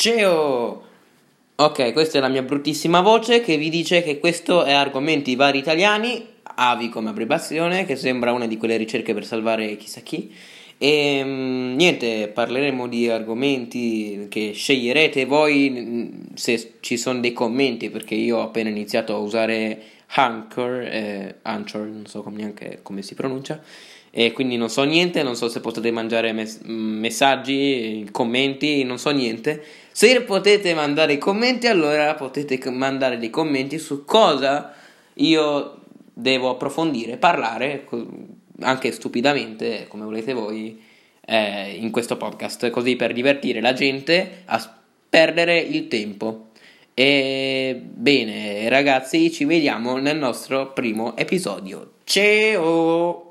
Ciao! Ok, questa è la mia bruttissima voce che vi dice che questo è Argomenti Vari Italiani, AVI come abbreviazione, che sembra una di quelle ricerche per salvare chissà chi. E mm, niente, parleremo di argomenti che sceglierete voi se ci sono dei commenti, perché io ho appena iniziato a usare Anchor, eh, Anchor, non so neanche come si pronuncia, e quindi non so niente, non so se potete mangiare mes- messaggi, commenti, non so niente. Se potete mandare i commenti, allora potete mandare dei commenti su cosa io devo approfondire, parlare, anche stupidamente, come volete voi, eh, in questo podcast, così per divertire la gente a perdere il tempo. E bene, ragazzi, ci vediamo nel nostro primo episodio. Ciao!